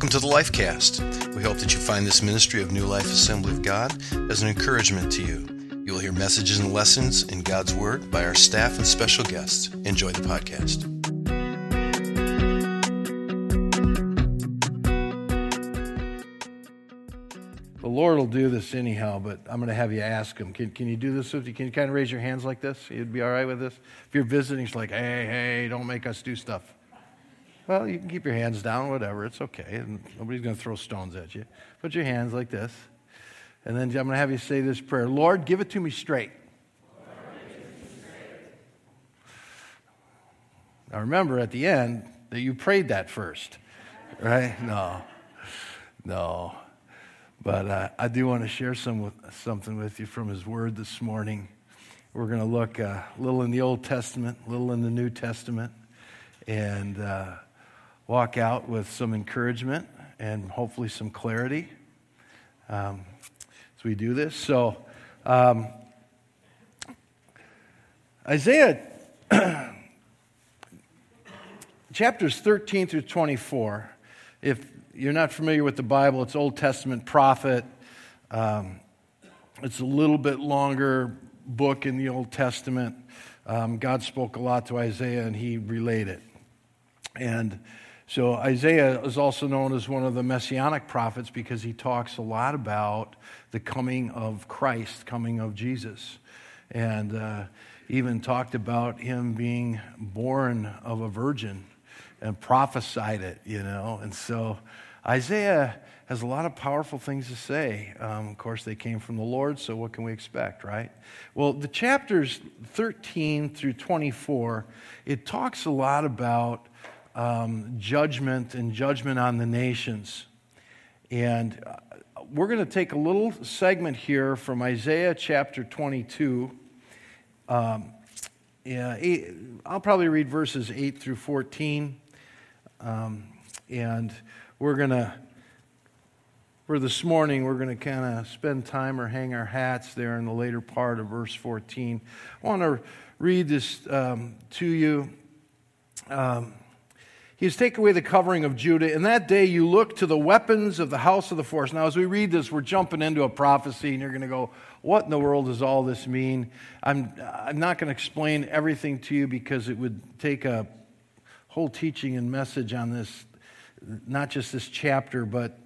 Welcome to the Lifecast. We hope that you find this ministry of New Life Assembly of God as an encouragement to you. You will hear messages and lessons in God's Word by our staff and special guests. Enjoy the podcast. The Lord will do this anyhow, but I'm going to have you ask Him. Can, can you do this? Can you kind of raise your hands like this? You'd be all right with this? If you're visiting, it's like, hey, hey, don't make us do stuff. Well, you can keep your hands down, whatever. It's okay. And nobody's going to throw stones at you. Put your hands like this. And then I'm going to have you say this prayer Lord, give it to me straight. Now remember at the end that you prayed that first, right? No, no. But uh, I do want to share some with, something with you from His Word this morning. We're going to look uh, a little in the Old Testament, a little in the New Testament, and uh, walk out with some encouragement and hopefully some clarity um, as we do this. So, um, Isaiah chapters 13 through 24, if you're not familiar with the Bible, it's Old Testament prophet. Um, it's a little bit longer book in the Old Testament. Um, God spoke a lot to Isaiah and he relayed it. And so Isaiah is also known as one of the messianic prophets because he talks a lot about the coming of Christ, coming of Jesus. And uh, even talked about him being born of a virgin and prophesied it, you know. And so Isaiah has a lot of powerful things to say. Um, of course, they came from the Lord, so what can we expect, right? Well, the chapters 13 through 24, it talks a lot about um, judgment and judgment on the nations. And uh, we're going to take a little segment here from Isaiah chapter 22. Um, yeah, I'll probably read verses 8 through 14. Um, and we're going to, for this morning, we're going to kind of spend time or hang our hats there in the later part of verse 14. I want to read this um, to you. Um, he has taken away the covering of Judah. In that day, you look to the weapons of the house of the forest. Now, as we read this, we're jumping into a prophecy, and you're going to go, What in the world does all this mean? I'm, I'm not going to explain everything to you because it would take a whole teaching and message on this not just this chapter, but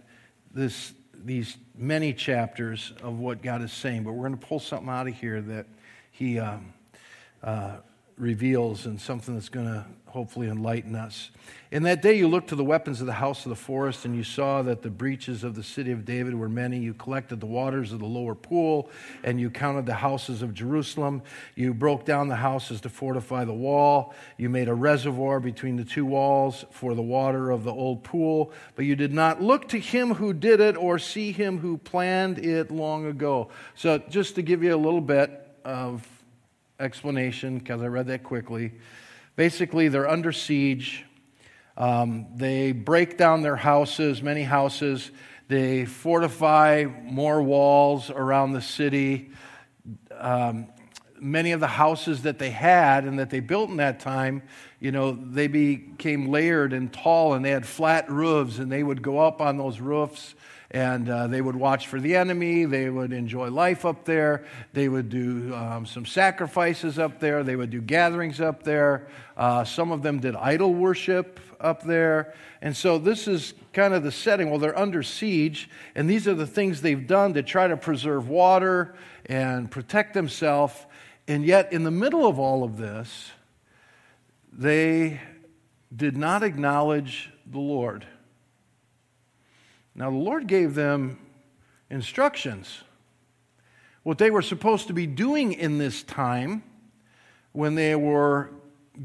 this, these many chapters of what God is saying. But we're going to pull something out of here that He um, uh, reveals and something that's going to hopefully enlighten us. In that day, you looked to the weapons of the house of the forest, and you saw that the breaches of the city of David were many. You collected the waters of the lower pool, and you counted the houses of Jerusalem. You broke down the houses to fortify the wall. You made a reservoir between the two walls for the water of the old pool, but you did not look to him who did it or see him who planned it long ago. So, just to give you a little bit of explanation, because I read that quickly. Basically, they're under siege. Um, they break down their houses, many houses. They fortify more walls around the city. Um, many of the houses that they had and that they built in that time, you know, they became layered and tall and they had flat roofs and they would go up on those roofs and uh, they would watch for the enemy. They would enjoy life up there. They would do um, some sacrifices up there. They would do gatherings up there. Uh, some of them did idol worship up there. And so this is kind of the setting. Well, they're under siege, and these are the things they've done to try to preserve water and protect themselves. And yet, in the middle of all of this, they did not acknowledge the Lord. Now, the Lord gave them instructions. What they were supposed to be doing in this time when they were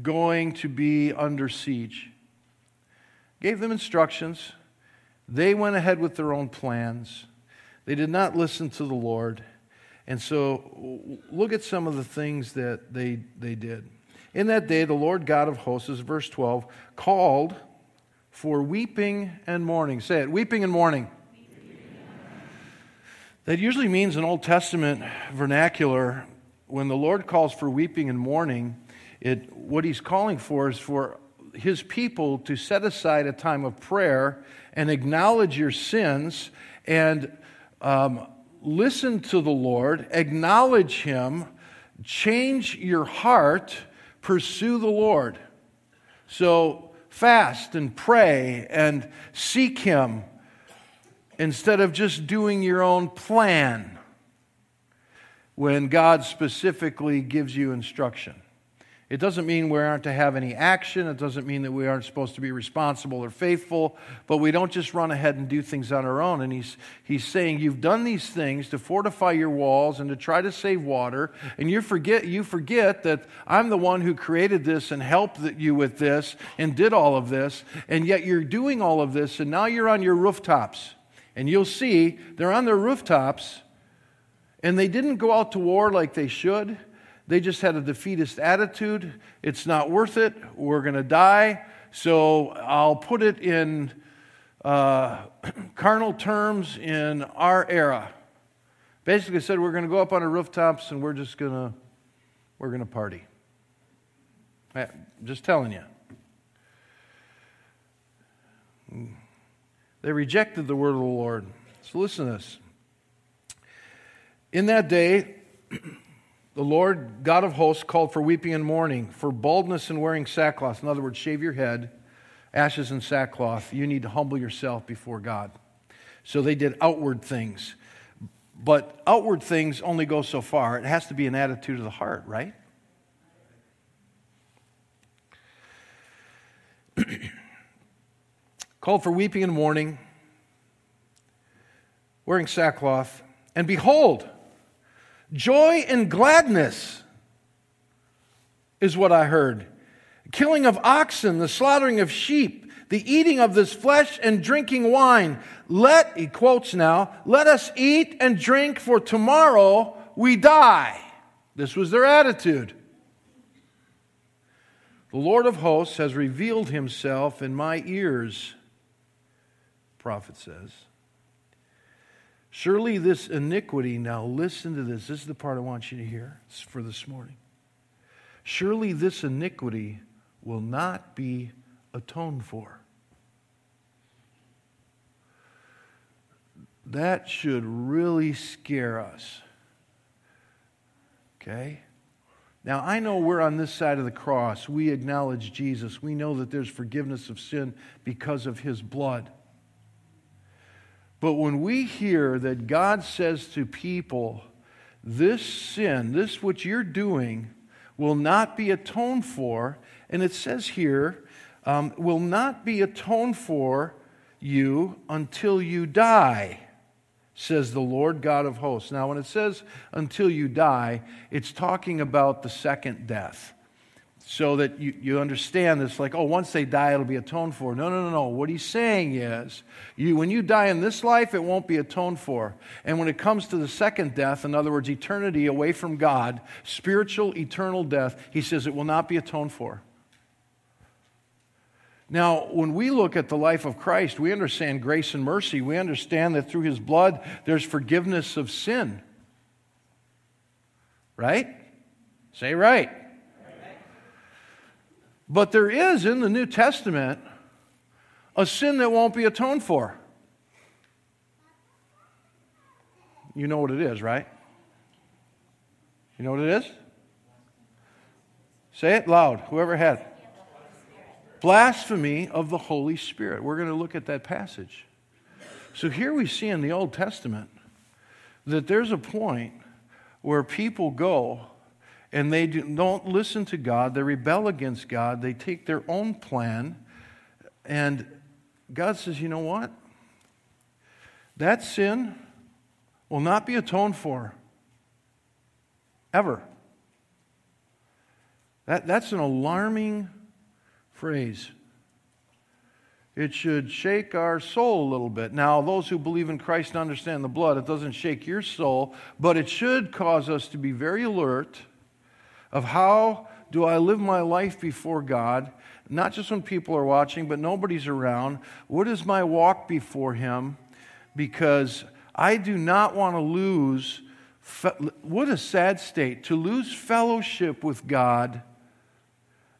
going to be under siege. Gave them instructions. They went ahead with their own plans. They did not listen to the Lord. And so, look at some of the things that they, they did. In that day, the Lord God of hosts, verse 12, called for weeping and mourning. Say it weeping and mourning. That usually means in Old Testament vernacular, when the Lord calls for weeping and mourning, it, what he's calling for is for his people to set aside a time of prayer and acknowledge your sins and um, listen to the Lord, acknowledge him, change your heart, pursue the Lord. So fast and pray and seek him instead of just doing your own plan when God specifically gives you instruction. It doesn't mean we aren't to have any action. It doesn't mean that we aren't supposed to be responsible or faithful, but we don't just run ahead and do things on our own. And he's, he's saying, You've done these things to fortify your walls and to try to save water, and you forget, you forget that I'm the one who created this and helped you with this and did all of this, and yet you're doing all of this, and now you're on your rooftops. And you'll see they're on their rooftops, and they didn't go out to war like they should. They just had a defeatist attitude. It's not worth it. We're going to die. So I'll put it in uh, carnal terms in our era. Basically said we're going to go up on the rooftops and we're just going to we're going to party. I'm Just telling you. They rejected the word of the Lord. So listen to this. In that day, the Lord God of hosts called for weeping and mourning, for baldness and wearing sackcloth. In other words, shave your head, ashes and sackcloth. You need to humble yourself before God. So they did outward things. But outward things only go so far. It has to be an attitude of the heart, right? called for weeping and mourning, wearing sackcloth. And behold, Joy and gladness is what I heard. Killing of oxen, the slaughtering of sheep, the eating of this flesh and drinking wine. Let, he quotes now, let us eat and drink, for tomorrow we die. This was their attitude. The Lord of hosts has revealed himself in my ears, prophet says. Surely this iniquity, now listen to this. This is the part I want you to hear for this morning. Surely this iniquity will not be atoned for. That should really scare us. Okay? Now, I know we're on this side of the cross. We acknowledge Jesus. We know that there's forgiveness of sin because of his blood. But when we hear that God says to people, this sin, this what you're doing, will not be atoned for, and it says here, um, will not be atoned for you until you die, says the Lord God of hosts. Now, when it says until you die, it's talking about the second death so that you, you understand this like, oh, once they die, it'll be atoned for. No, no, no, no. What he's saying is, you, when you die in this life, it won't be atoned for. And when it comes to the second death, in other words, eternity away from God, spiritual, eternal death, he says it will not be atoned for. Now, when we look at the life of Christ, we understand grace and mercy. We understand that through his blood, there's forgiveness of sin. Right? Say right. But there is in the New Testament a sin that won't be atoned for. You know what it is, right? You know what it is? Say it loud, whoever had. Blasphemy of the Holy Spirit. We're going to look at that passage. So here we see in the Old Testament that there's a point where people go and they do, don't listen to God. They rebel against God. They take their own plan. And God says, you know what? That sin will not be atoned for ever. That, that's an alarming phrase. It should shake our soul a little bit. Now, those who believe in Christ and understand the blood, it doesn't shake your soul, but it should cause us to be very alert of how do I live my life before God, not just when people are watching, but nobody's around. What is my walk before Him? Because I do not want to lose, what a sad state, to lose fellowship with God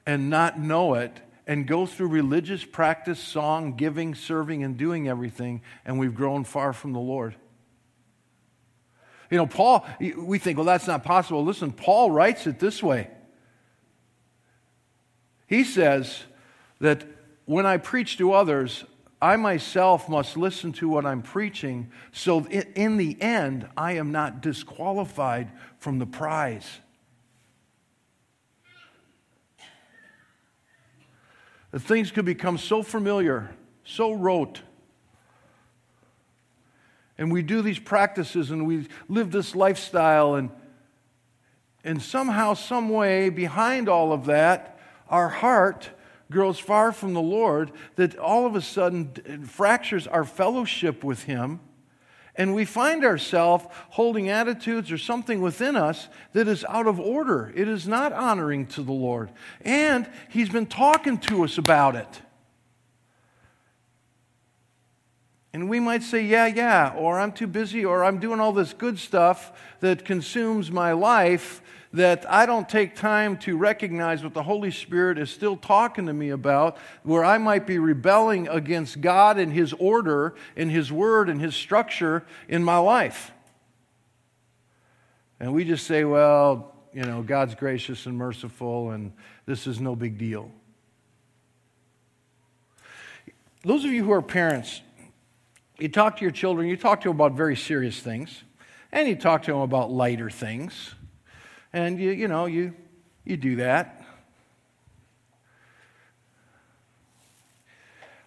and not know it and go through religious practice, song, giving, serving, and doing everything, and we've grown far from the Lord. You know, Paul, we think, well, that's not possible. Listen, Paul writes it this way. He says that when I preach to others, I myself must listen to what I'm preaching, so in the end, I am not disqualified from the prize. Things could become so familiar, so rote. And we do these practices and we live this lifestyle, and, and somehow, some way, behind all of that, our heart grows far from the Lord that all of a sudden fractures our fellowship with Him. And we find ourselves holding attitudes or something within us that is out of order. It is not honoring to the Lord. And He's been talking to us about it. And we might say, yeah, yeah, or I'm too busy, or I'm doing all this good stuff that consumes my life that I don't take time to recognize what the Holy Spirit is still talking to me about, where I might be rebelling against God and His order and His word and His structure in my life. And we just say, well, you know, God's gracious and merciful, and this is no big deal. Those of you who are parents, you talk to your children, you talk to them about very serious things, and you talk to them about lighter things. And you, you know, you, you do that.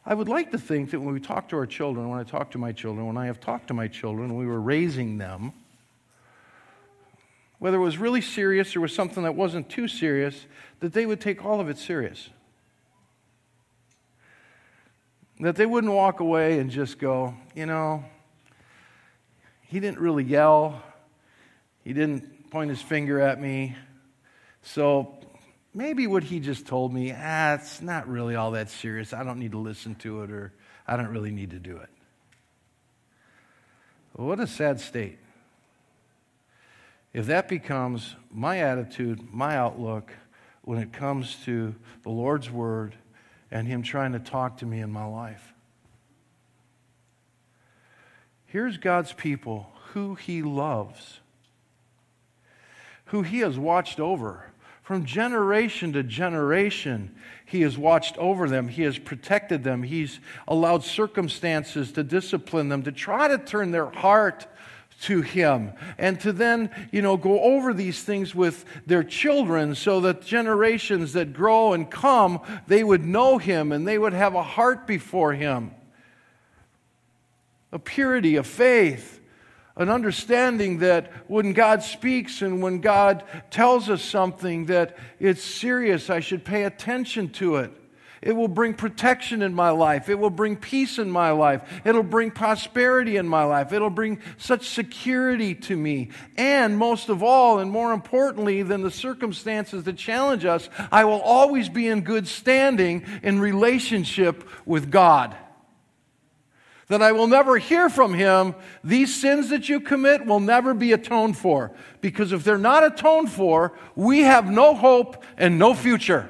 I would like to think that when we talk to our children, when I talk to my children, when I have talked to my children, we were raising them, whether it was really serious or was something that wasn't too serious, that they would take all of it serious. That they wouldn't walk away and just go, you know, he didn't really yell. He didn't point his finger at me. So maybe what he just told me, ah, it's not really all that serious. I don't need to listen to it or I don't really need to do it. what a sad state. If that becomes my attitude, my outlook when it comes to the Lord's Word and Him trying to talk to me in my life. Here's God's people who He loves who he has watched over. From generation to generation, he has watched over them. He has protected them. He's allowed circumstances to discipline them, to try to turn their heart to him and to then you know go over these things with their children so that generations that grow and come they would know him and they would have a heart before him a purity of faith an understanding that when God speaks and when God tells us something that it's serious, I should pay attention to it. It will bring protection in my life. It will bring peace in my life. It'll bring prosperity in my life. It'll bring such security to me. And most of all, and more importantly than the circumstances that challenge us, I will always be in good standing in relationship with God that I will never hear from him, these sins that you commit will never be atoned for. Because if they're not atoned for, we have no hope and no future.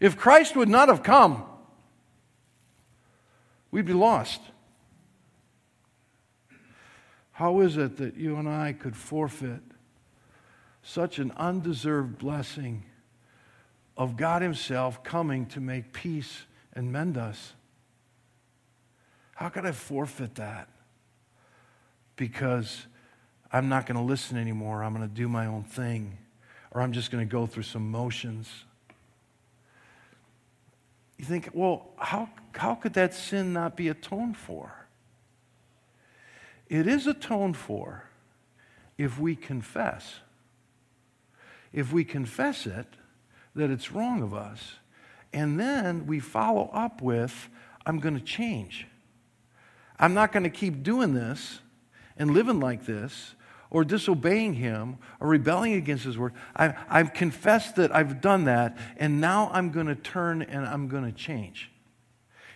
If Christ would not have come, we'd be lost. How is it that you and I could forfeit such an undeserved blessing of God Himself coming to make peace? and mend us. How could I forfeit that? Because I'm not going to listen anymore. I'm going to do my own thing. Or I'm just going to go through some motions. You think, well, how, how could that sin not be atoned for? It is atoned for if we confess. If we confess it, that it's wrong of us, and then we follow up with, I'm going to change. I'm not going to keep doing this and living like this or disobeying him or rebelling against his word. I, I've confessed that I've done that, and now I'm going to turn and I'm going to change.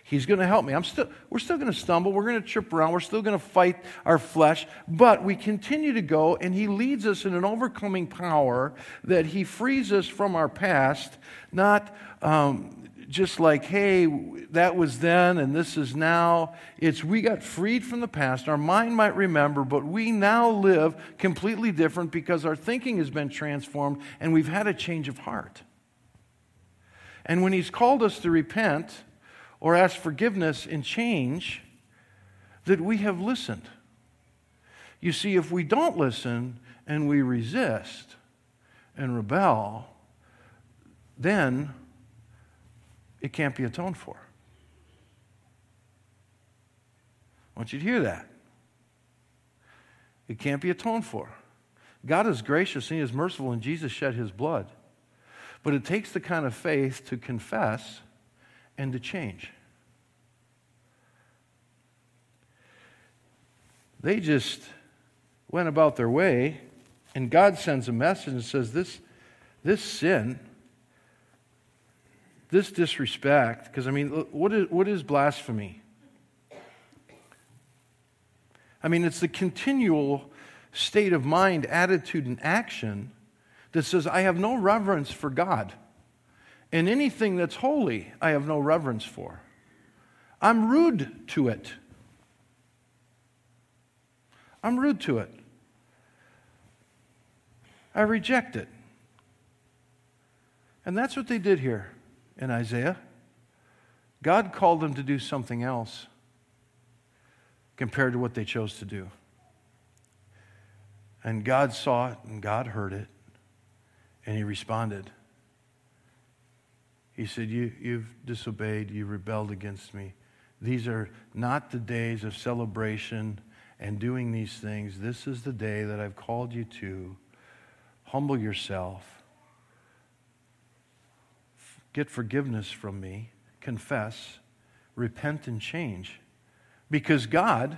He's going to help me. I'm still, we're still going to stumble. We're going to trip around. We're still going to fight our flesh. But we continue to go, and He leads us in an overcoming power that He frees us from our past, not um, just like, hey, that was then and this is now. It's we got freed from the past. Our mind might remember, but we now live completely different because our thinking has been transformed and we've had a change of heart. And when He's called us to repent, or ask forgiveness and change, that we have listened. You see, if we don't listen and we resist and rebel, then it can't be atoned for. I want you to hear that. It can't be atoned for. God is gracious and He is merciful, and Jesus shed His blood. But it takes the kind of faith to confess and to change. They just went about their way, and God sends a message and says, This, this sin, this disrespect, because I mean, what is, what is blasphemy? I mean, it's the continual state of mind, attitude, and action that says, I have no reverence for God. And anything that's holy, I have no reverence for. I'm rude to it. I'm rude to it. I reject it. And that's what they did here in Isaiah. God called them to do something else compared to what they chose to do. And God saw it and God heard it and He responded. He said, you, You've disobeyed, you rebelled against me. These are not the days of celebration and doing these things. This is the day that I've called you to. Humble yourself, get forgiveness from me, confess, repent, and change. Because God,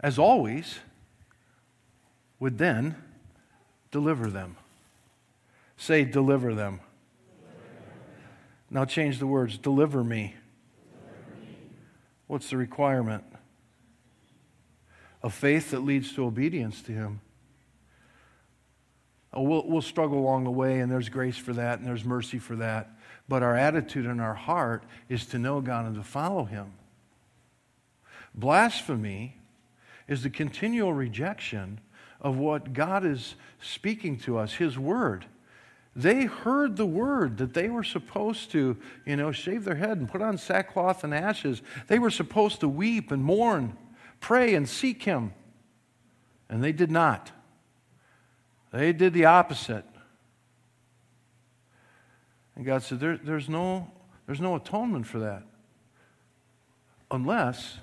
as always, would then deliver them. Say, deliver them. Now change the words deliver me. deliver me. What's the requirement? A faith that leads to obedience to Him. Oh, we'll, we'll struggle along the way, and there's grace for that, and there's mercy for that. But our attitude and our heart is to know God and to follow Him. Blasphemy is the continual rejection of what God is speaking to us, His Word. They heard the word that they were supposed to, you know, shave their head and put on sackcloth and ashes. They were supposed to weep and mourn, pray and seek Him. And they did not. They did the opposite. And God said, there, there's, no, there's no atonement for that unless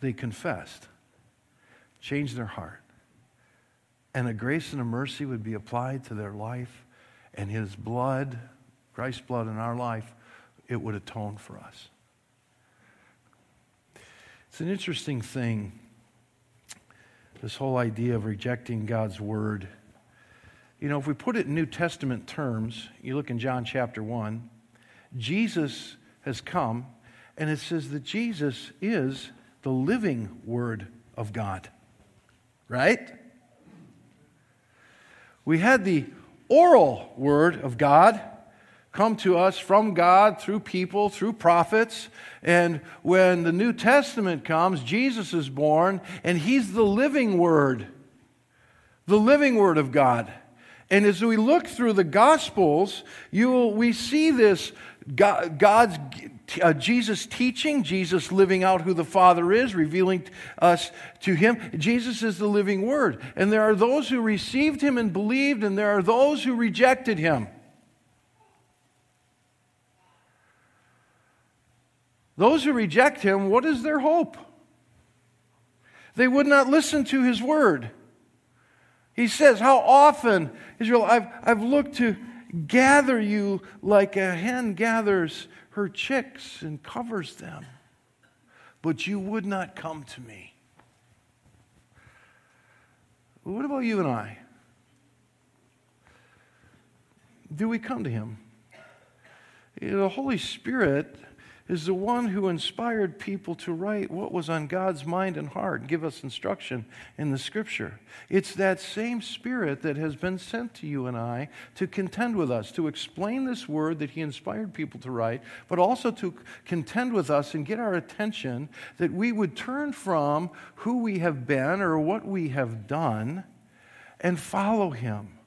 they confessed, changed their heart and a grace and a mercy would be applied to their life, and His blood, Christ's blood in our life, it would atone for us. It's an interesting thing, this whole idea of rejecting God's word. You know, if we put it in New Testament terms, you look in John chapter 1, Jesus has come, and it says that Jesus is the living word of God. Right? We had the oral word of God come to us from God through people, through prophets. And when the New Testament comes, Jesus is born, and he's the living word, the living word of God. And as we look through the Gospels, you will, we see this God's uh, Jesus teaching, Jesus living out who the Father is, revealing us to Him. Jesus is the living Word. And there are those who received Him and believed, and there are those who rejected Him. Those who reject Him, what is their hope? They would not listen to His Word. He says, How often, Israel, I've, I've looked to gather you like a hen gathers her chicks and covers them, but you would not come to me. What about you and I? Do we come to him? The Holy Spirit is the one who inspired people to write what was on God's mind and heart, give us instruction in the scripture. It's that same spirit that has been sent to you and I to contend with us, to explain this word that he inspired people to write, but also to contend with us and get our attention that we would turn from who we have been or what we have done and follow him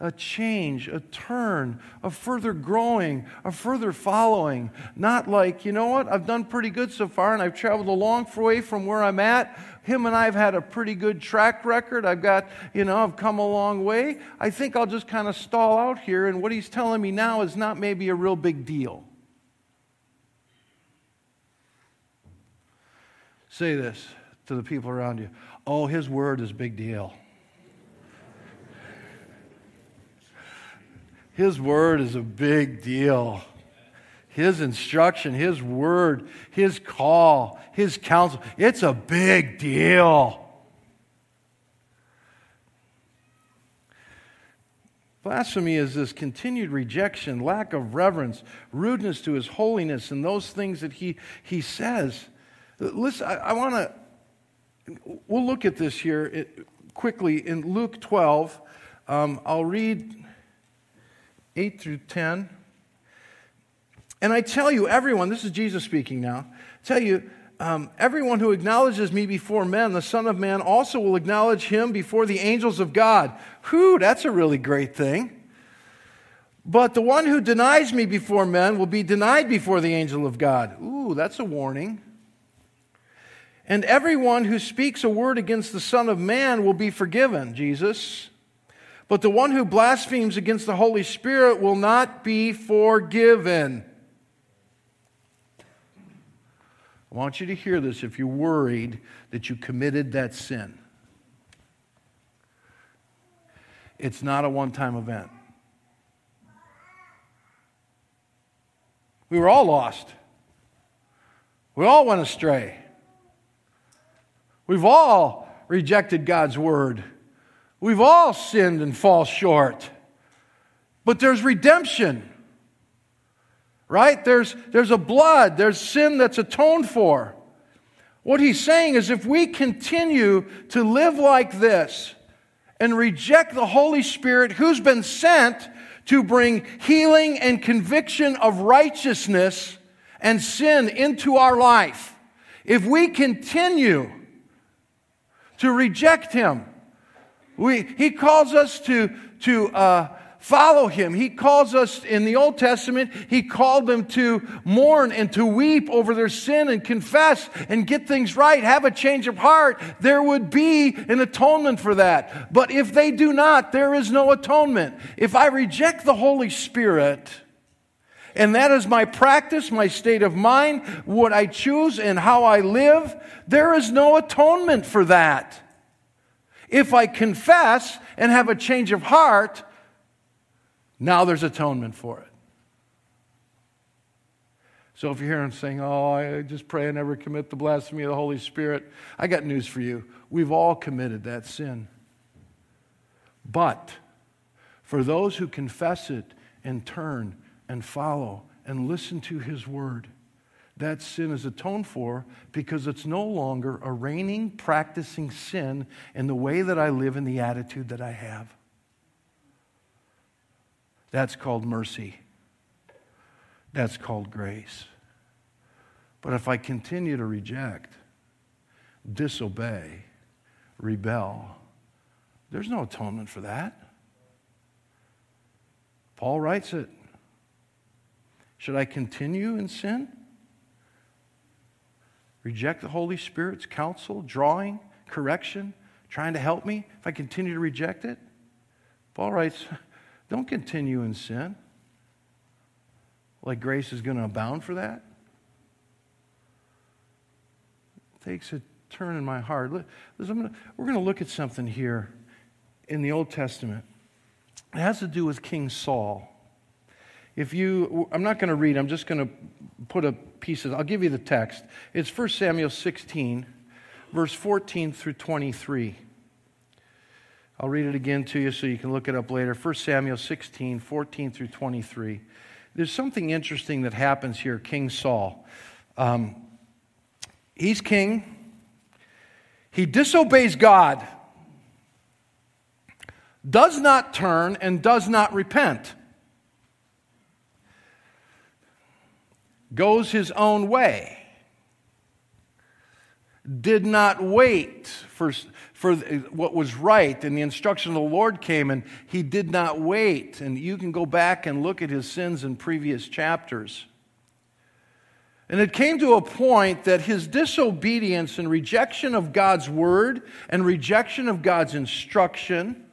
a change, a turn, a further growing, a further following. Not like, you know what, I've done pretty good so far and I've traveled a long way from where I'm at. Him and I have had a pretty good track record. I've got, you know, I've come a long way. I think I'll just kind of stall out here, and what he's telling me now is not maybe a real big deal. Say this to the people around you. Oh, his word is big deal. His word is a big deal. His instruction, His word, His call, His counsel, it's a big deal. Blasphemy is this continued rejection, lack of reverence, rudeness to His holiness, and those things that He, he says. Listen, I, I want to, we'll look at this here quickly in Luke 12. Um, I'll read 8 through 10. And I tell you, everyone, this is Jesus speaking now, tell you, um, everyone who acknowledges me before men, the Son of Man also will acknowledge him before the angels of God. Whew, that's a really great thing. But the one who denies me before men will be denied before the angel of God. Ooh, that's a warning. And everyone who speaks a word against the Son of Man will be forgiven, Jesus. But the one who blasphemes against the Holy Spirit will not be forgiven. I want you to hear this if you're worried that you committed that sin. It's not a one time event. We were all lost. We all went astray. We've all rejected God's word. We've all sinned and fall short. But there's redemption. Right? There's, there's a blood, there's sin that's atoned for. What he's saying is if we continue to live like this and reject the Holy Spirit who's been sent to bring healing and conviction of righteousness and sin into our life, if we continue to reject him, we, he calls us to, to uh, follow him. He calls us in the Old Testament, he called them to mourn and to weep over their sin and confess and get things right, have a change of heart. There would be an atonement for that. But if they do not, there is no atonement. If I reject the Holy Spirit, and that is my practice, my state of mind, what I choose, and how I live. There is no atonement for that. If I confess and have a change of heart, now there's atonement for it. So if you're and saying, Oh, I just pray I never commit the blasphemy of the Holy Spirit, I got news for you. We've all committed that sin. But for those who confess it and turn and follow and listen to His word, that sin is atoned for because it's no longer a reigning, practicing sin in the way that I live and the attitude that I have. That's called mercy. That's called grace. But if I continue to reject, disobey, rebel, there's no atonement for that. Paul writes it. Should I continue in sin? Reject the Holy Spirit's counsel, drawing, correction, trying to help me, if I continue to reject it, Paul writes, don't continue in sin. Like grace is going to abound for that. It takes a turn in my heart. We're going to look at something here in the Old Testament. It has to do with King Saul. If you, I'm not going to read, I'm just going to put a piece of, I'll give you the text. It's 1 Samuel 16, verse 14 through 23. I'll read it again to you so you can look it up later. 1 Samuel 16, 14 through 23. There's something interesting that happens here, King Saul. Um, he's king. He disobeys God, does not turn, and does not repent. Goes his own way did not wait for, for what was right, and the instruction of the Lord came, and he did not wait. And you can go back and look at his sins in previous chapters. And it came to a point that his disobedience and rejection of God's word and rejection of God's instruction,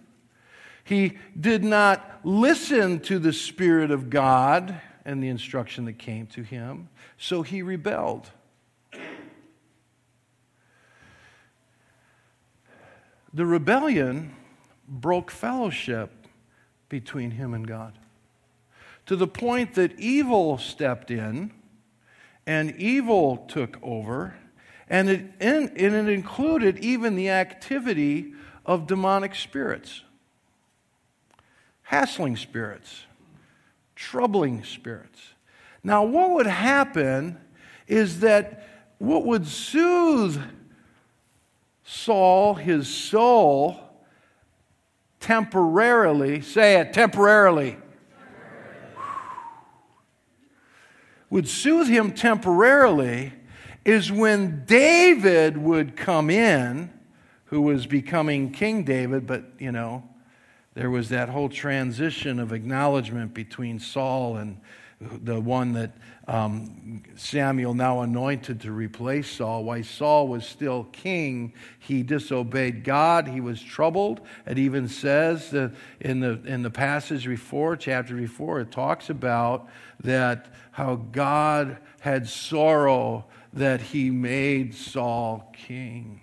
he did not listen to the Spirit of God and the instruction that came to him, so he rebelled. The rebellion broke fellowship between him and God to the point that evil stepped in and evil took over, and it, and it included even the activity of demonic spirits, hassling spirits, troubling spirits. Now, what would happen is that what would soothe Saul, his soul, temporarily, say it, temporarily, would soothe him temporarily is when David would come in, who was becoming King David, but, you know, there was that whole transition of acknowledgement between Saul and the one that um, Samuel now anointed to replace Saul. While Saul was still king, he disobeyed God. He was troubled. It even says that in the, in the passage before, chapter before, it talks about that how God had sorrow that he made Saul king.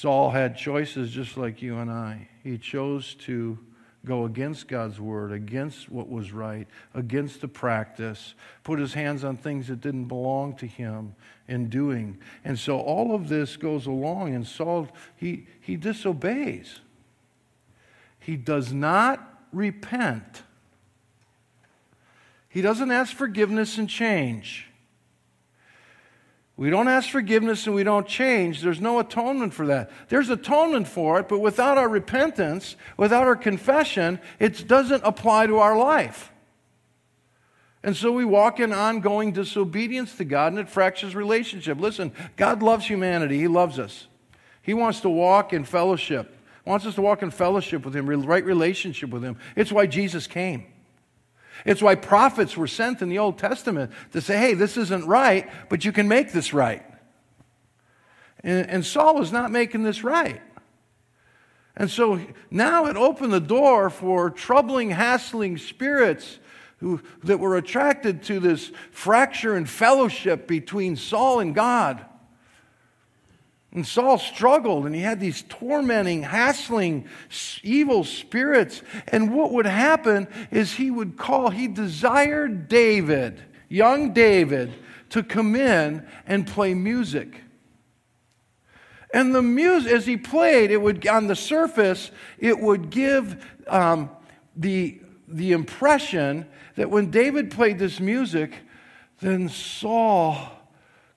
Saul had choices just like you and I. He chose to go against God's word, against what was right, against the practice, put his hands on things that didn't belong to him in doing. And so all of this goes along, and Saul, he, he disobeys. He does not repent. He doesn't ask forgiveness and change we don't ask forgiveness and we don't change, there's no atonement for that. There's atonement for it, but without our repentance, without our confession, it doesn't apply to our life. And so we walk in ongoing disobedience to God and it fractures relationship. Listen, God loves humanity, He loves us. He wants to walk in fellowship, wants us to walk in fellowship with Him, right relationship with Him. It's why Jesus came. It's why prophets were sent in the Old Testament to say, hey, this isn't right, but you can make this right. And, and Saul was not making this right. And so now it opened the door for troubling, hassling spirits who, that were attracted to this fracture and fellowship between Saul and God. And Saul struggled and he had these tormenting, hassling, evil spirits. And what would happen is he would call, he desired David, young David, to come in and play music. And the music, as he played, it would, on the surface, it would give um, the, the impression that when David played this music, then Saul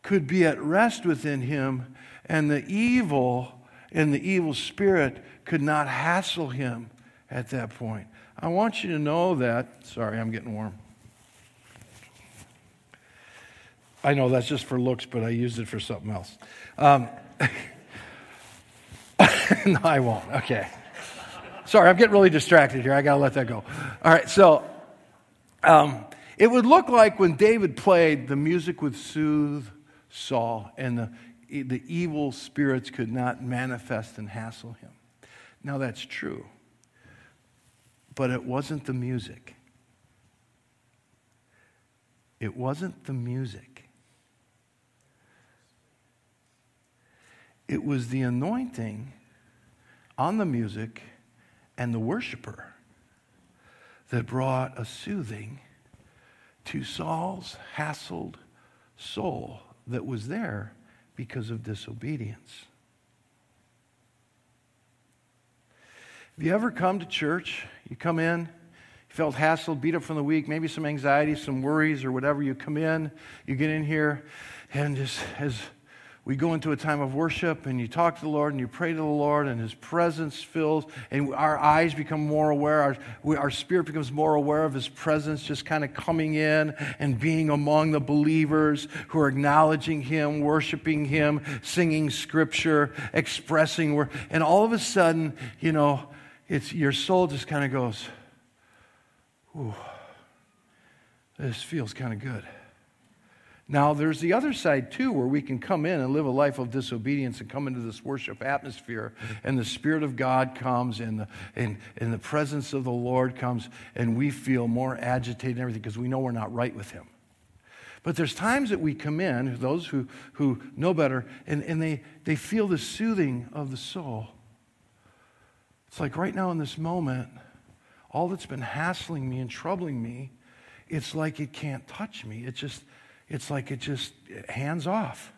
could be at rest within him and the evil and the evil spirit could not hassle him at that point. I want you to know that. Sorry, I'm getting warm. I know that's just for looks, but I used it for something else. Um, no, I won't. Okay. Sorry, I'm getting really distracted here. I got to let that go. All right, so um, it would look like when David played, the music would soothe Saul, and the the evil spirits could not manifest and hassle him. Now, that's true. But it wasn't the music. It wasn't the music. It was the anointing on the music and the worshiper that brought a soothing to Saul's hassled soul that was there because of disobedience. Have you ever come to church? You come in, you felt hassled, beat up from the week, maybe some anxiety, some worries, or whatever. You come in, you get in here, and just as we go into a time of worship and you talk to the Lord and you pray to the Lord and His presence fills and our eyes become more aware, our, we, our spirit becomes more aware of His presence just kind of coming in and being among the believers who are acknowledging Him, worshiping Him, singing Scripture, expressing. And all of a sudden, you know, it's, your soul just kind of goes, ooh, this feels kind of good. Now, there's the other side too, where we can come in and live a life of disobedience and come into this worship atmosphere, and the Spirit of God comes, and the, and, and the presence of the Lord comes, and we feel more agitated and everything because we know we're not right with Him. But there's times that we come in, those who, who know better, and, and they, they feel the soothing of the soul. It's like right now in this moment, all that's been hassling me and troubling me, it's like it can't touch me. It just, it's like it just hands off.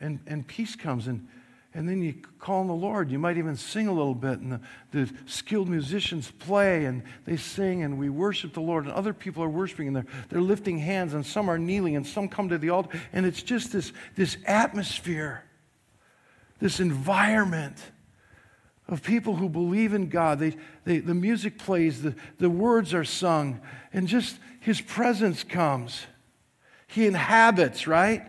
And, and peace comes, and, and then you call on the Lord. You might even sing a little bit, and the, the skilled musicians play, and they sing, and we worship the Lord, and other people are worshiping, and they're, they're lifting hands, and some are kneeling, and some come to the altar, and it's just this, this atmosphere, this environment of people who believe in God. They, they, the music plays, the, the words are sung, and just his presence comes. He inhabits, right?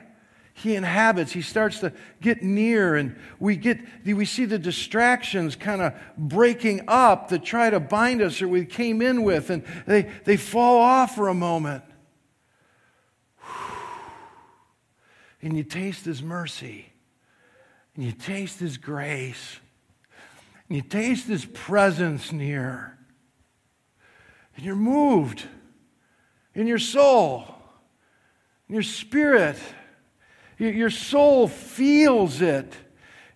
He inhabits. He starts to get near, and we get we see the distractions kind of breaking up that try to bind us or we came in with, and they, they fall off for a moment. And you taste his mercy, and you taste his grace and you taste his presence near. And you're moved in your soul, in your spirit. Your soul feels it.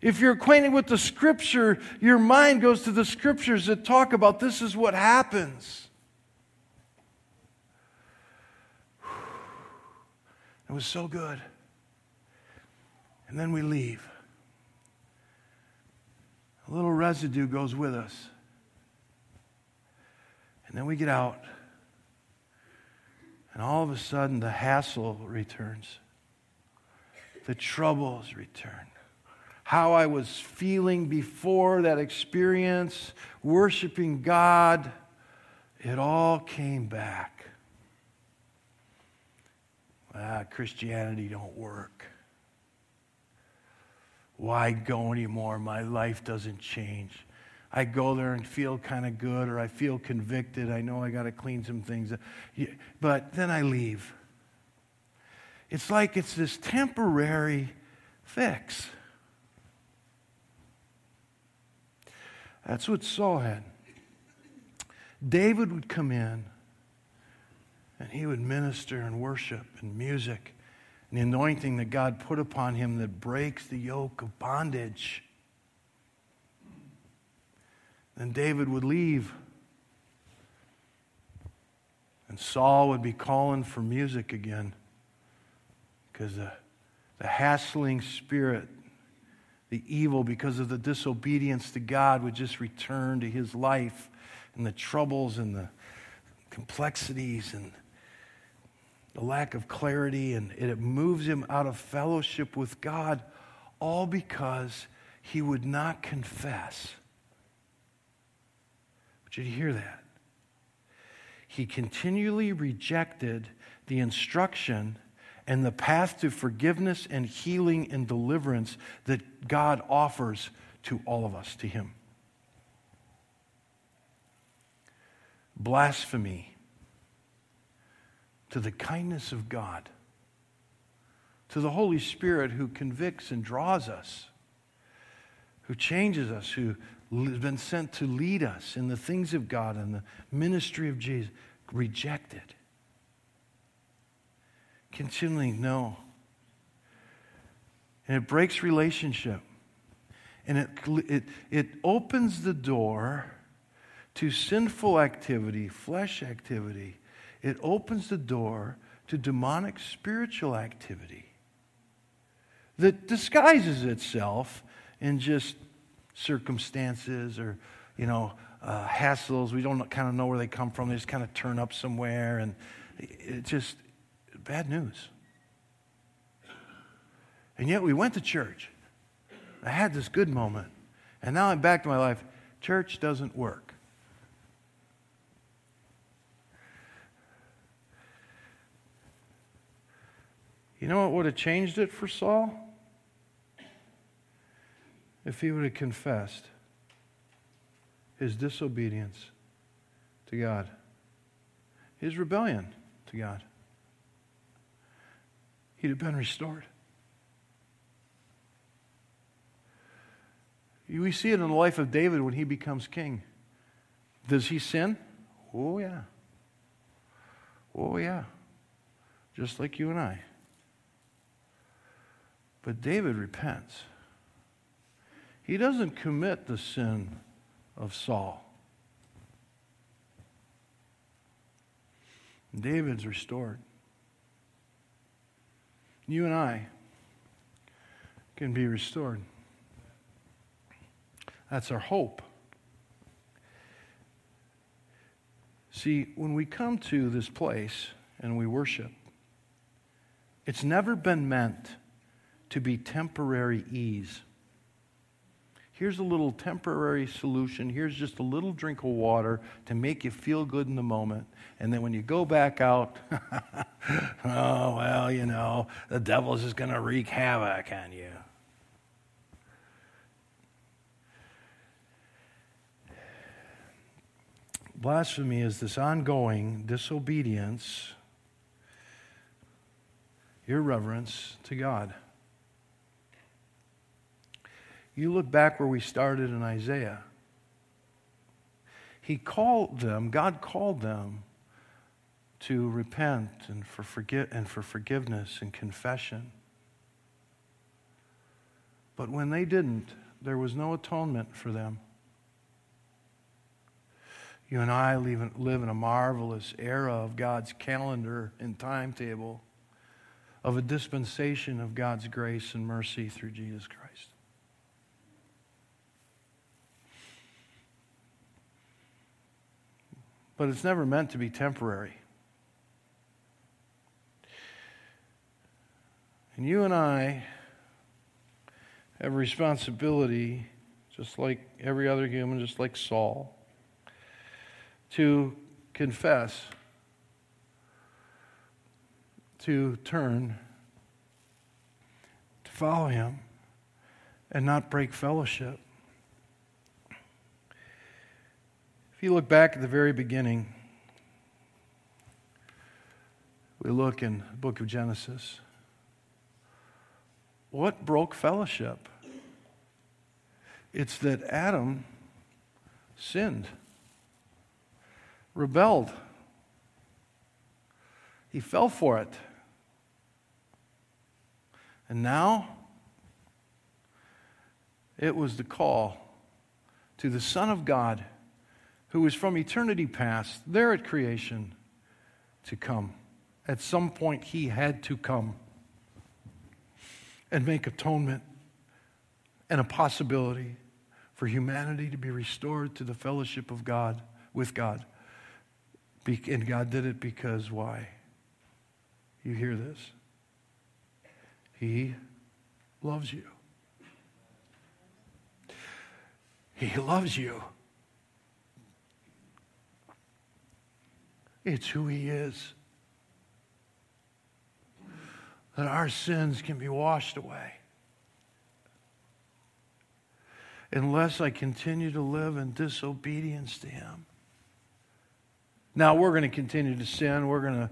If you're acquainted with the scripture, your mind goes to the scriptures that talk about this is what happens. It was so good. And then we leave a little residue goes with us. And then we get out, and all of a sudden the hassle returns, the troubles return. How I was feeling before that experience, worshiping God, it all came back. Ah, Christianity don't work. Why go anymore? My life doesn't change. I go there and feel kind of good, or I feel convicted. I know I got to clean some things. But then I leave. It's like it's this temporary fix. That's what Saul had. David would come in and he would minister and worship and music and the anointing that God put upon him that breaks the yoke of bondage. Then David would leave. And Saul would be calling for music again because the, the hassling spirit, the evil because of the disobedience to God would just return to his life and the troubles and the complexities and the lack of clarity, and it moves him out of fellowship with God, all because he would not confess. But you hear that? He continually rejected the instruction and the path to forgiveness and healing and deliverance that God offers to all of us, to him. Blasphemy to the kindness of God, to the Holy Spirit who convicts and draws us, who changes us, who been sent to lead us in the things of God and the ministry of Jesus, rejected. Continually, no. And it breaks relationship. And it, it, it opens the door to sinful activity, flesh activity, it opens the door to demonic spiritual activity that disguises itself in just circumstances or, you know, uh, hassles. We don't kind of know where they come from. They just kind of turn up somewhere, and it's just bad news. And yet we went to church. I had this good moment. And now I'm back to my life. Church doesn't work. You know what would have changed it for Saul? If he would have confessed his disobedience to God, his rebellion to God, he'd have been restored. We see it in the life of David when he becomes king. Does he sin? Oh, yeah. Oh, yeah. Just like you and I. But David repents. He doesn't commit the sin of Saul. David's restored. You and I can be restored. That's our hope. See, when we come to this place and we worship, it's never been meant to be temporary ease. Here's a little temporary solution. Here's just a little drink of water to make you feel good in the moment. And then when you go back out, oh, well, you know, the devil's just going to wreak havoc on you. Blasphemy is this ongoing disobedience, irreverence to God. You look back where we started in Isaiah. He called them, God called them to repent and for, forget, and for forgiveness and confession. But when they didn't, there was no atonement for them. You and I live in a marvelous era of God's calendar and timetable, of a dispensation of God's grace and mercy through Jesus Christ. But it's never meant to be temporary. And you and I have a responsibility, just like every other human, just like Saul to confess, to turn, to follow Him, and not break fellowship. If you look back at the very beginning, we look in the book of Genesis. What broke fellowship? It's that Adam sinned rebelled. He fell for it. And now, it was the call to the Son of God, who was from eternity past, there at creation, to come. At some point, he had to come and make atonement and a possibility for humanity to be restored to the fellowship of God with God. And God did it because why? You hear this? He loves you. He loves you. It's who He is. That our sins can be washed away. Unless I continue to live in disobedience to Him. Now we're going to continue to sin. We're going to,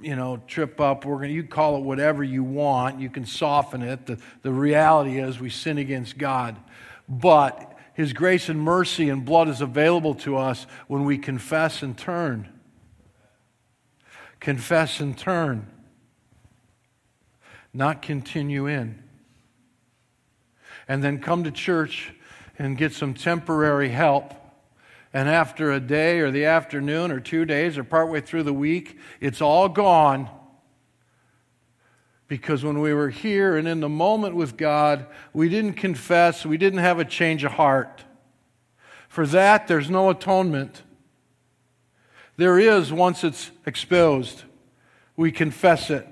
you know, trip up. We're going to, you call it whatever you want. You can soften it. The, the reality is we sin against God. But His grace and mercy and blood is available to us when we confess and turn. Confess and turn. Not continue in. And then come to church and get some temporary help and after a day or the afternoon or two days or partway through the week, it's all gone. Because when we were here and in the moment with God, we didn't confess, we didn't have a change of heart. For that, there's no atonement. There is once it's exposed. We confess it.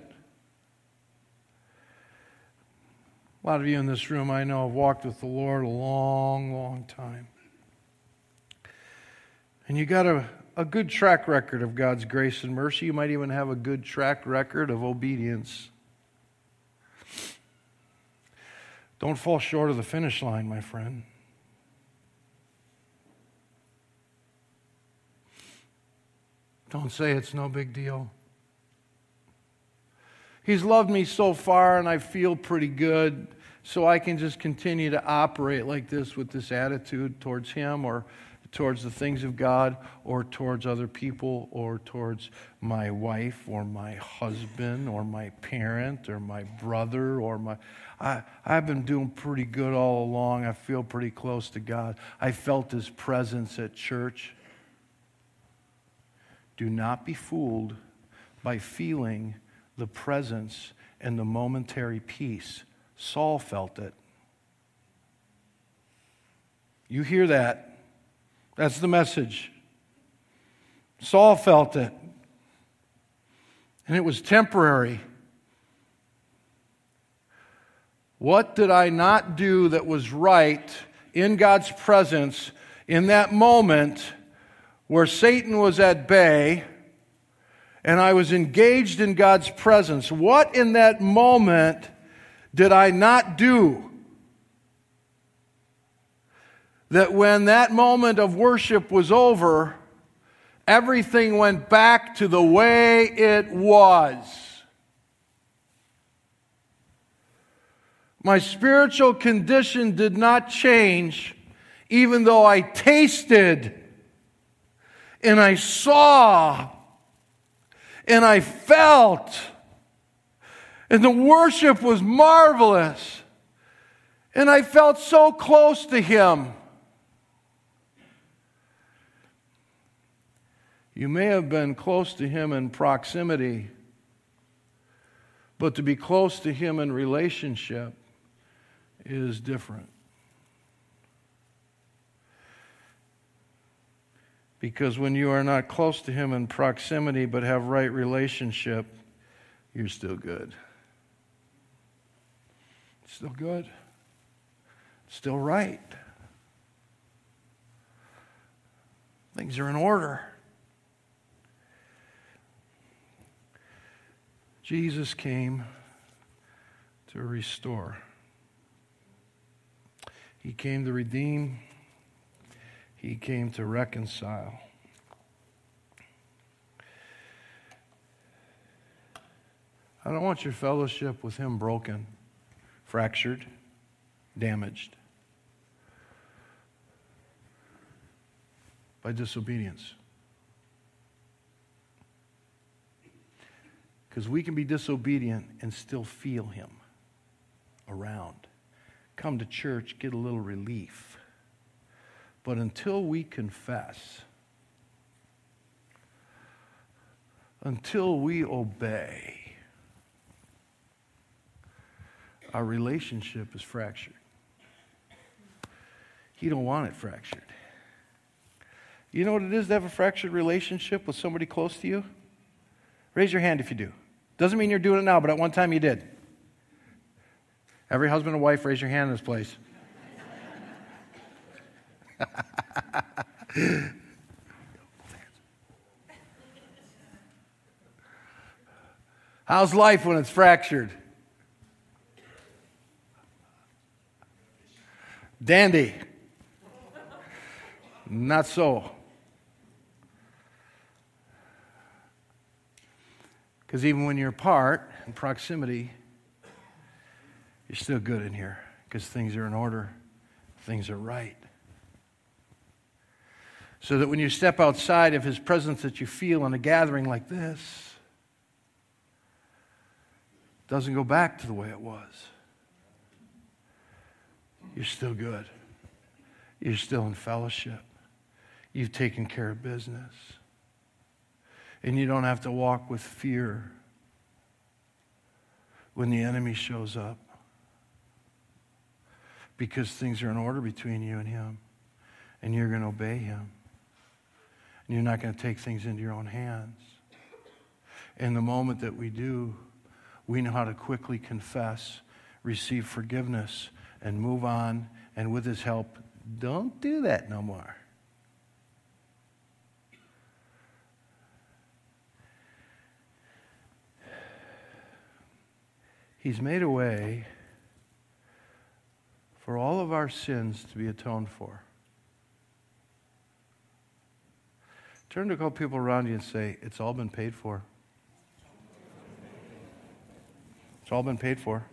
A lot of you in this room I know have walked with the Lord a long, long time. And you got a, a good track record of God's grace and mercy. You might even have a good track record of obedience. Don't fall short of the finish line, my friend. Don't say it's no big deal. He's loved me so far, and I feel pretty good, so I can just continue to operate like this with this attitude towards Him or towards the things of God or towards other people or towards my wife or my husband or my parent or my brother or my. I, I've been doing pretty good all along. I feel pretty close to God. I felt His presence at church. Do not be fooled by feeling the presence and the momentary peace. Saul felt it. You hear that. That's the message. Saul felt it. And it was temporary. What did I not do that was right in God's presence in that moment where Satan was at bay? and I was engaged in God's presence, what in that moment did I not do? That when that moment of worship was over, everything went back to the way it was. My spiritual condition did not change, even though I tasted and I saw and I felt. And the worship was marvelous. And I felt so close to Him. You may have been close to Him in proximity, but to be close to Him in relationship is different. Because when you are not close to Him in proximity but have right relationship, you're still good. Still good. Still right. Things are in order. Jesus came to restore. He came to redeem. He came to reconcile. I don't want your fellowship with Him broken, fractured, damaged by disobedience. Because we can be disobedient and still feel Him around. Come to church, get a little relief. But until we confess, until we obey, our relationship is fractured. He don't want it fractured. You know what it is to have a fractured relationship with somebody close to you? Raise your hand if you do. Doesn't mean you're doing it now, but at one time you did. Every husband and wife, raise your hand in this place. How's life when it's fractured? Dandy. Not so. Because even when you're apart in proximity, you're still good in here because things are in order, things are right so that when you step outside of his presence that you feel in a gathering like this doesn't go back to the way it was. You're still good. You're still in fellowship. You've taken care of business. And you don't have to walk with fear when the enemy shows up because things are in order between you and him and you're going to obey Him. And you're not going to take things into your own hands. In the moment that we do, we know how to quickly confess, receive forgiveness, and move on. And with His help, don't do that no more. He's made a way for all of our sins to be atoned for. Turn to a couple people around you and say, It's all been paid for. It's all been paid for.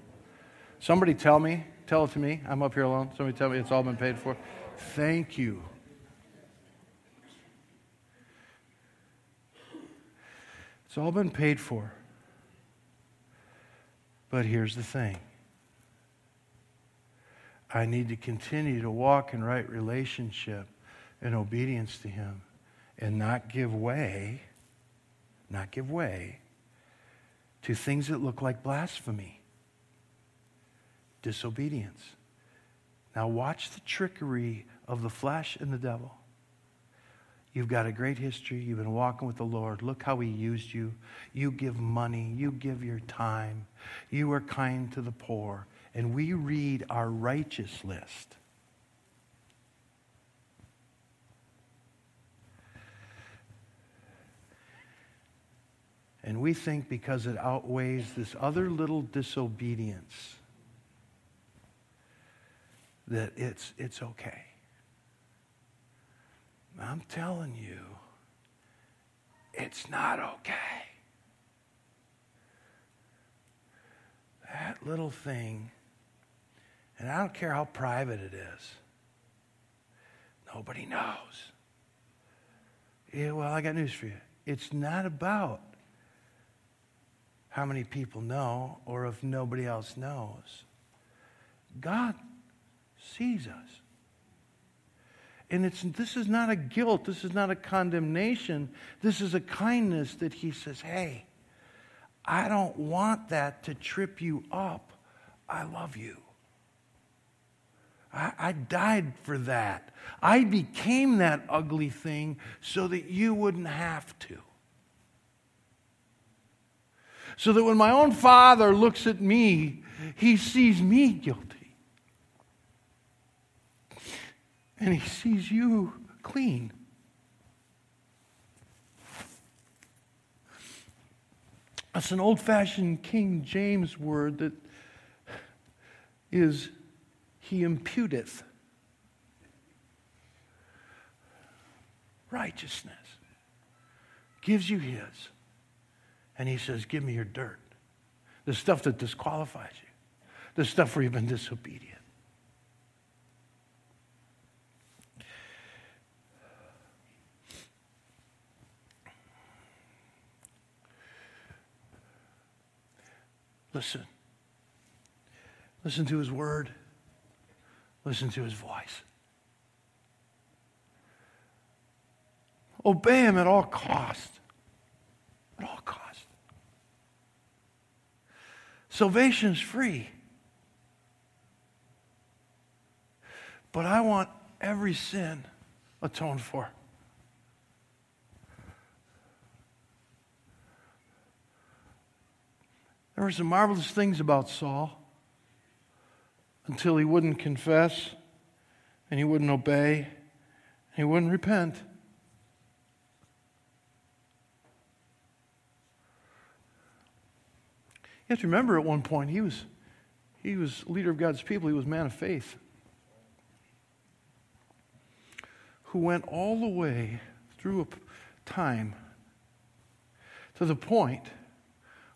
Somebody tell me, tell it to me. I'm up here alone. Somebody tell me it's all been paid for. Thank you. It's all been paid for. But here's the thing I need to continue to walk in right relationship and obedience to Him and not give way, not give way to things that look like blasphemy, disobedience. Now, watch the trickery of the flesh and the devil. You've got a great history. You've been walking with the Lord. Look how He used you. You give money. You give your time. You are kind to the poor. And we read our righteous list. And we think because it outweighs this other little disobedience that it's, it's okay. I'm telling you, it's not okay. That little thing, and I don't care how private it is, nobody knows. Yeah, well, I got news for you. It's not about how many people know or if nobody else knows. God sees us. And it's, this is not a guilt. This is not a condemnation. This is a kindness that he says, hey, I don't want that to trip you up. I love you. I, I died for that. I became that ugly thing so that you wouldn't have to. So that when my own father looks at me, he sees me guilty. and he sees you clean. That's an old fashioned King James word that is, he imputeth righteousness, gives you his, and he says, Give me your dirt. The stuff that disqualifies you, the stuff where you've been disobedient. Listen. Listen to his word. Listen to his voice. Obey him at all cost. At all cost. Salvation's free. But I want every sin atoned for. There were some marvelous things about Saul until he wouldn't confess and he wouldn't obey and he wouldn't repent. You have to remember at one point he was he was leader of God's people, he was man of faith. Who went all the way through a time to the point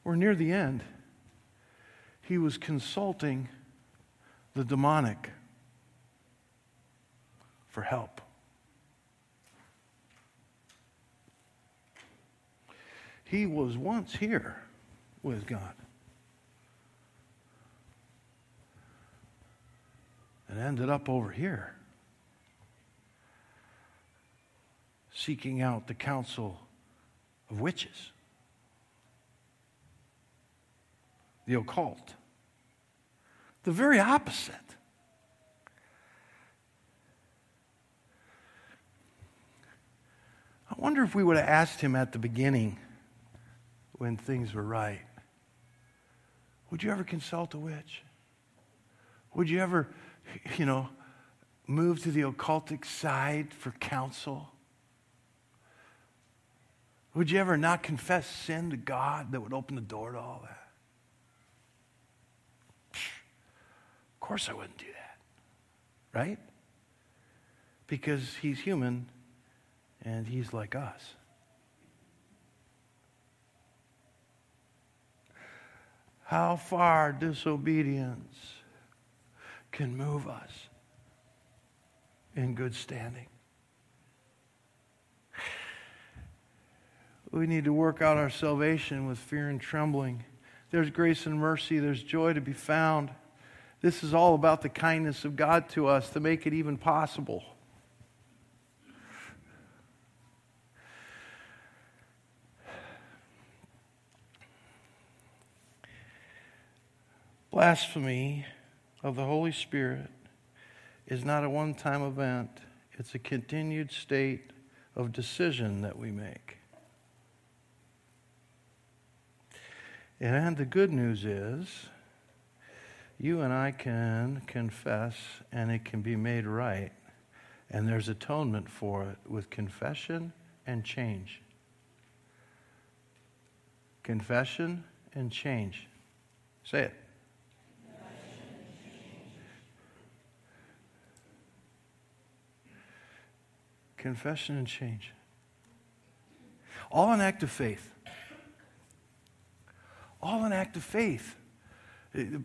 where near the end he was consulting the demonic for help. He was once here with God. And ended up over here, seeking out the counsel of witches. the occult. The very opposite. I wonder if we would have asked him at the beginning when things were right Would you ever consult a witch? Would you ever, you know, move to the occultic side for counsel? Would you ever not confess sin to God that would open the door to all that? Of course, I wouldn't do that, right? Because he's human and he's like us. How far disobedience can move us in good standing. We need to work out our salvation with fear and trembling. There's grace and mercy, there's joy to be found. This is all about the kindness of God to us to make it even possible. Blasphemy of the Holy Spirit is not a one time event, it's a continued state of decision that we make. And the good news is, you and I can confess and it can be made right. And there's atonement for it with confession and change. Confession and change. Say it. Confession and change. All an act of faith. All an act of faith. The,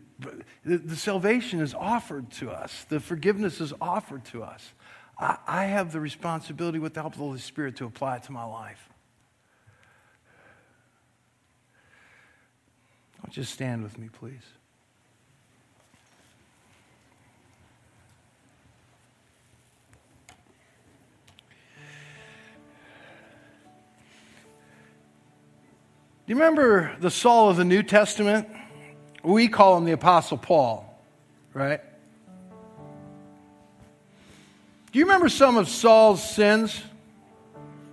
the, salvation is offered to us, the forgiveness is offered to us. I, I have the responsibility, with the help of the Holy Spirit, to apply it to my life. Don't just stand with me, please. You remember the Saul of the New Testament? We call him the Apostle Paul, right? Do you remember some of Saul's sins?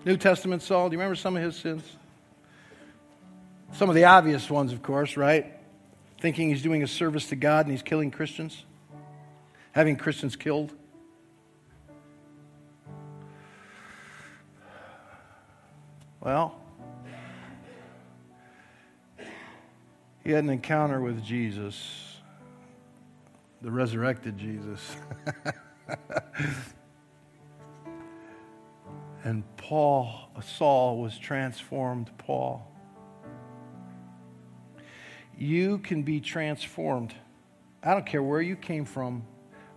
New Testament Saul, do you remember some of his sins? Some of the obvious ones, of course, right? Thinking he's doing a service to God and he's killing Christians, having Christians killed. Well, He had an encounter with Jesus, the resurrected Jesus. and Paul, Saul, was transformed Paul. You can be transformed. I don't care where you came from.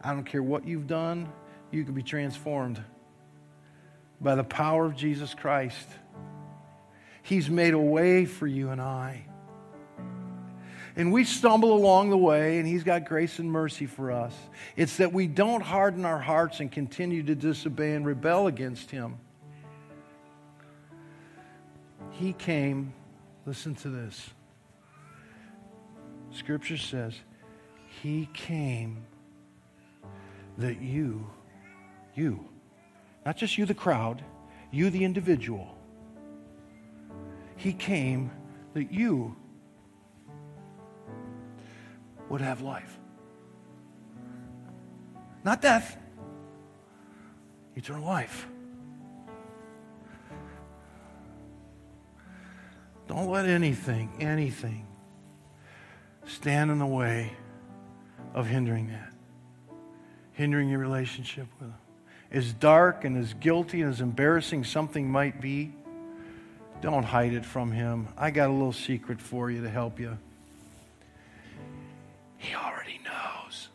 I don't care what you've done. You can be transformed by the power of Jesus Christ. He's made a way for you and I. And we stumble along the way, and He's got grace and mercy for us. It's that we don't harden our hearts and continue to disobey and rebel against Him. He came, listen to this. Scripture says, He came that you, you, not just you, the crowd, you, the individual, He came that you would have life. Not death, eternal life. Don't let anything, anything stand in the way of hindering that, hindering your relationship with Him. As dark and as guilty and as embarrassing something might be, don't hide it from Him. I got a little secret for you to help you. He already knows.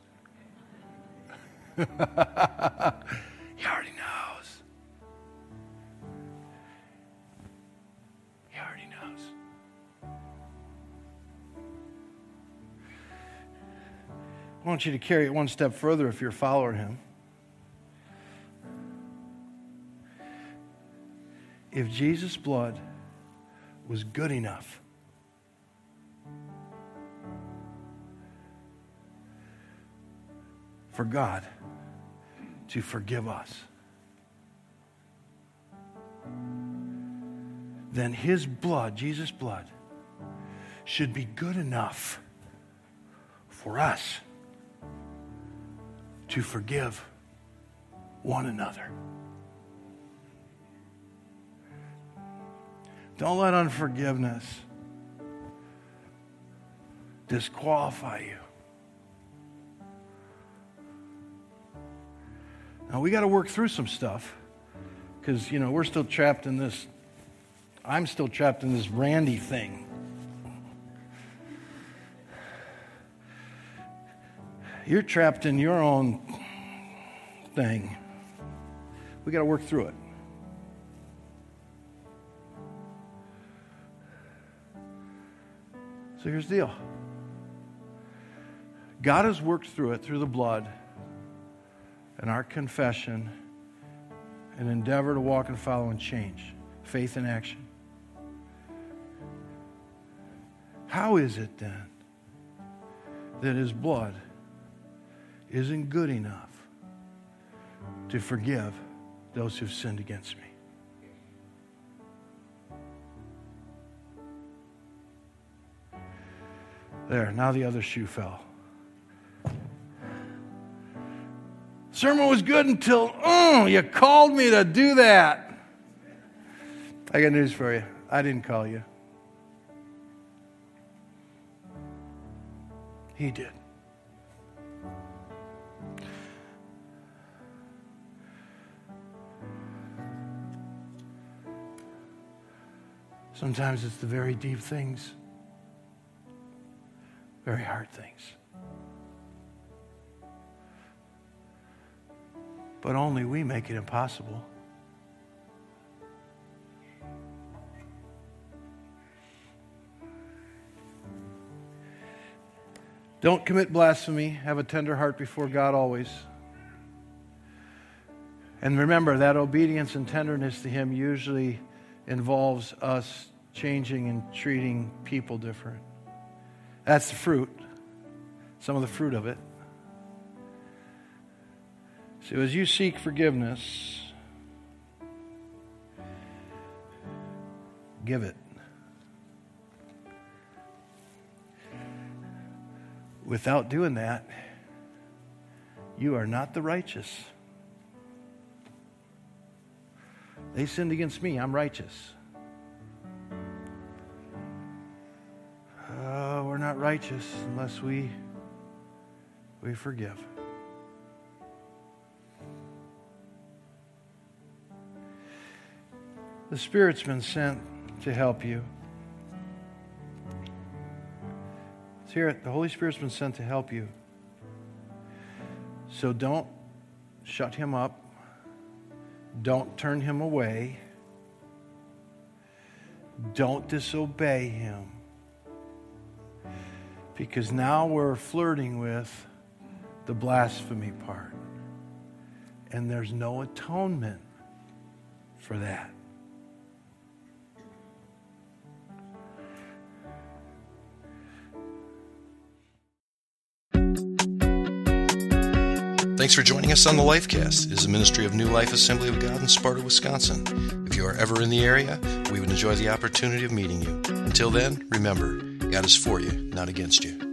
he already knows. He already knows. I want you to carry it one step further if you're following him. If Jesus' blood was good enough for God to forgive us. then his blood, Jesus' blood, should be good enough for us to forgive one another. Don't let unforgiveness disqualify you. Now, we got to work through some stuff because, you know, we're still trapped in this, I'm still trapped in this Randy thing. You're trapped in your own thing. We got to work through it. So here's the deal God has worked through it through the blood and our confession and endeavor to walk and follow and change. Faith in action. How is it then that his blood isn't good enough to forgive those who've sinned against me? There, now the other shoe fell. Sermon was good until, oh, you called me to do that. I got news for you. I didn't call you. He did. Sometimes it's the very deep things, very hard things. But only we make it impossible. Don't commit blasphemy. Have a tender heart before God always. And remember that obedience and tenderness to Him usually involves us changing and treating people different. That's the fruit, some of the fruit of it. So as you seek forgiveness, give it. Without doing that, you are not the righteous. They sinned against me, I'm righteous. Uh, we're not righteous unless we we forgive. The Spirit's been sent to help you. Let's hear it. The Holy Spirit's been sent to help you. So don't shut him up. Don't turn him away. Don't disobey him. Because now we're flirting with the blasphemy part. And there's no atonement for that. Thanks for joining us on the Lifecast. It is a ministry of New Life Assembly of God in Sparta, Wisconsin. If you are ever in the area, we would enjoy the opportunity of meeting you. Until then, remember, God is for you, not against you.